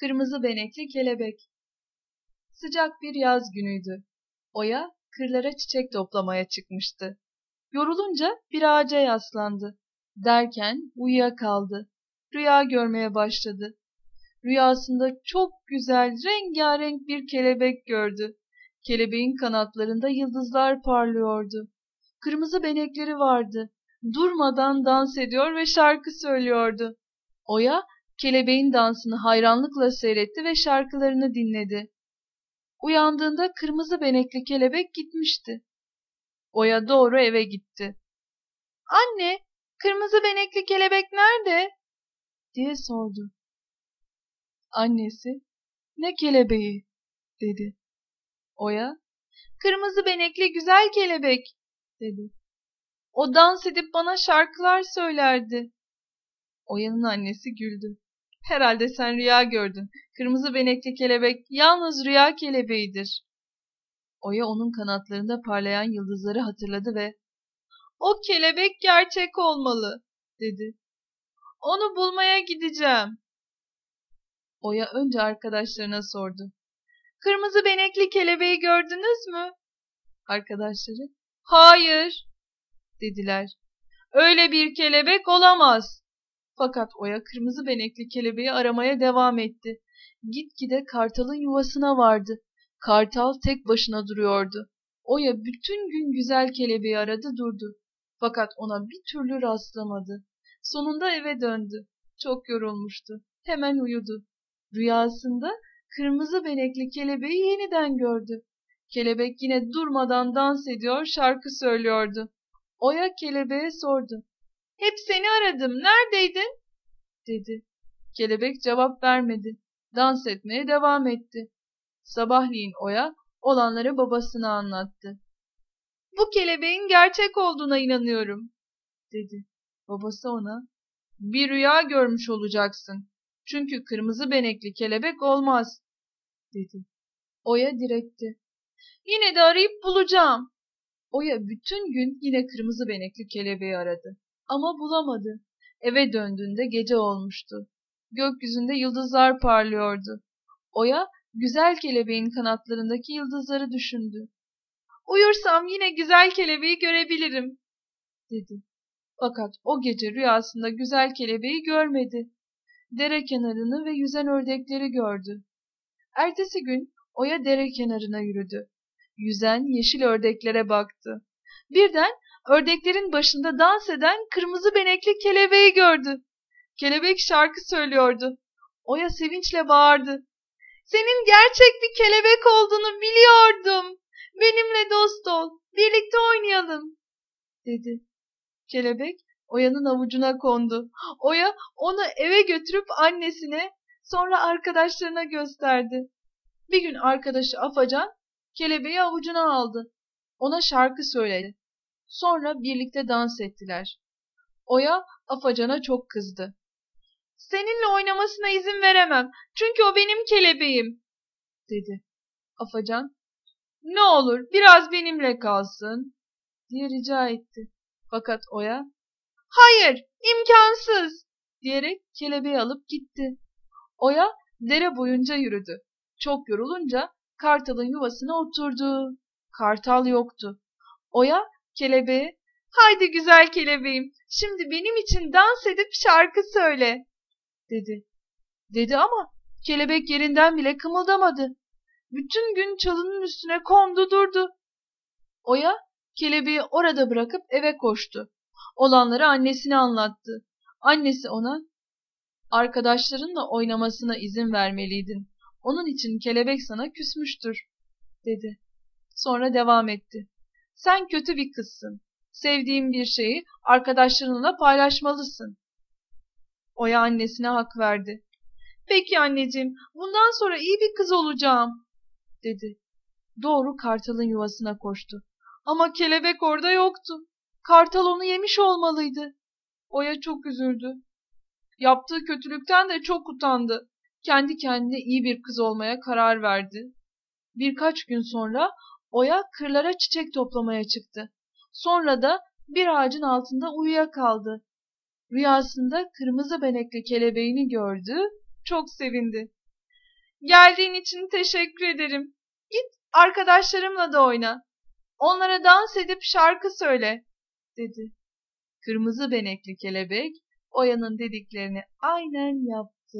Kırmızı benekli kelebek. Sıcak bir yaz günüydü. Oya kırlara çiçek toplamaya çıkmıştı. Yorulunca bir ağaca yaslandı. Derken uyuyakaldı. Rüya görmeye başladı. Rüyasında çok güzel, rengarenk bir kelebek gördü. Kelebeğin kanatlarında yıldızlar parlıyordu. Kırmızı benekleri vardı. Durmadan dans ediyor ve şarkı söylüyordu. Oya kelebeğin dansını hayranlıkla seyretti ve şarkılarını dinledi. Uyandığında kırmızı benekli kelebek gitmişti. Oya doğru eve gitti. Anne, kırmızı benekli kelebek nerede? diye sordu. Annesi, ne kelebeği? dedi. Oya, kırmızı benekli güzel kelebek, dedi. O dans edip bana şarkılar söylerdi. Oya'nın annesi güldü. Herhalde sen rüya gördün. Kırmızı benekli kelebek yalnız rüya kelebeğidir. Oya onun kanatlarında parlayan yıldızları hatırladı ve o kelebek gerçek olmalı dedi. Onu bulmaya gideceğim. Oya önce arkadaşlarına sordu. Kırmızı benekli kelebeği gördünüz mü? Arkadaşları, hayır dediler. Öyle bir kelebek olamaz. Fakat Oya kırmızı benekli kelebeği aramaya devam etti. Gitgide kartalın yuvasına vardı. Kartal tek başına duruyordu. Oya bütün gün güzel kelebeği aradı durdu. Fakat ona bir türlü rastlamadı. Sonunda eve döndü. Çok yorulmuştu. Hemen uyudu. Rüyasında kırmızı benekli kelebeği yeniden gördü. Kelebek yine durmadan dans ediyor, şarkı söylüyordu. Oya kelebeğe sordu. Hep seni aradım, neredeydin? dedi. Kelebek cevap vermedi. Dans etmeye devam etti. Sabahleyin Oya olanları babasına anlattı. Bu kelebeğin gerçek olduğuna inanıyorum, dedi. Babası ona, bir rüya görmüş olacaksın. Çünkü kırmızı benekli kelebek olmaz, dedi. Oya diretti. Yine de arayıp bulacağım. Oya bütün gün yine kırmızı benekli kelebeği aradı. Ama bulamadı. Eve döndüğünde gece olmuştu. Gökyüzünde yıldızlar parlıyordu. Oya güzel kelebeğin kanatlarındaki yıldızları düşündü. Uyursam yine güzel kelebeği görebilirim, dedi. Fakat o gece rüyasında güzel kelebeği görmedi. Dere kenarını ve yüzen ördekleri gördü. Ertesi gün Oya dere kenarına yürüdü. Yüzen yeşil ördeklere baktı. Birden ördeklerin başında dans eden kırmızı benekli kelebeği gördü. Kelebek şarkı söylüyordu. Oya sevinçle bağırdı. Senin gerçek bir kelebek olduğunu biliyordum. Benimle dost ol, birlikte oynayalım, dedi. Kelebek Oya'nın avucuna kondu. Oya onu eve götürüp annesine, sonra arkadaşlarına gösterdi. Bir gün arkadaşı Afacan kelebeği avucuna aldı. Ona şarkı söyledi. Sonra birlikte dans ettiler. Oya Afacan'a çok kızdı. Seninle oynamasına izin veremem. Çünkü o benim kelebeğim, dedi. Afacan, ne olur biraz benimle kalsın, diye rica etti. Fakat Oya, hayır, imkansız, diyerek kelebeği alıp gitti. Oya dere boyunca yürüdü. Çok yorulunca kartalın yuvasına oturdu. Kartal yoktu. Oya kelebeğe, haydi güzel kelebeğim, şimdi benim için dans edip şarkı söyle, dedi. Dedi ama kelebek yerinden bile kımıldamadı. Bütün gün çalının üstüne kondu durdu. Oya kelebeği orada bırakıp eve koştu. Olanları annesine anlattı. Annesi ona, arkadaşlarınla oynamasına izin vermeliydin. Onun için kelebek sana küsmüştür, dedi. Sonra devam etti. Sen kötü bir kızsın. Sevdiğin bir şeyi arkadaşlarınla paylaşmalısın. Oya annesine hak verdi. Peki anneciğim, bundan sonra iyi bir kız olacağım, dedi. Doğru kartalın yuvasına koştu. Ama kelebek orada yoktu. Kartal onu yemiş olmalıydı. Oya çok üzüldü. Yaptığı kötülükten de çok utandı. Kendi kendine iyi bir kız olmaya karar verdi. Birkaç gün sonra Oya kırlara çiçek toplamaya çıktı. Sonra da bir ağacın altında uyuyakaldı. Rüyasında kırmızı benekli kelebeğini gördü, çok sevindi. Geldiğin için teşekkür ederim. Git arkadaşlarımla da oyna. Onlara dans edip şarkı söyle, dedi. Kırmızı benekli kelebek Oya'nın dediklerini aynen yaptı.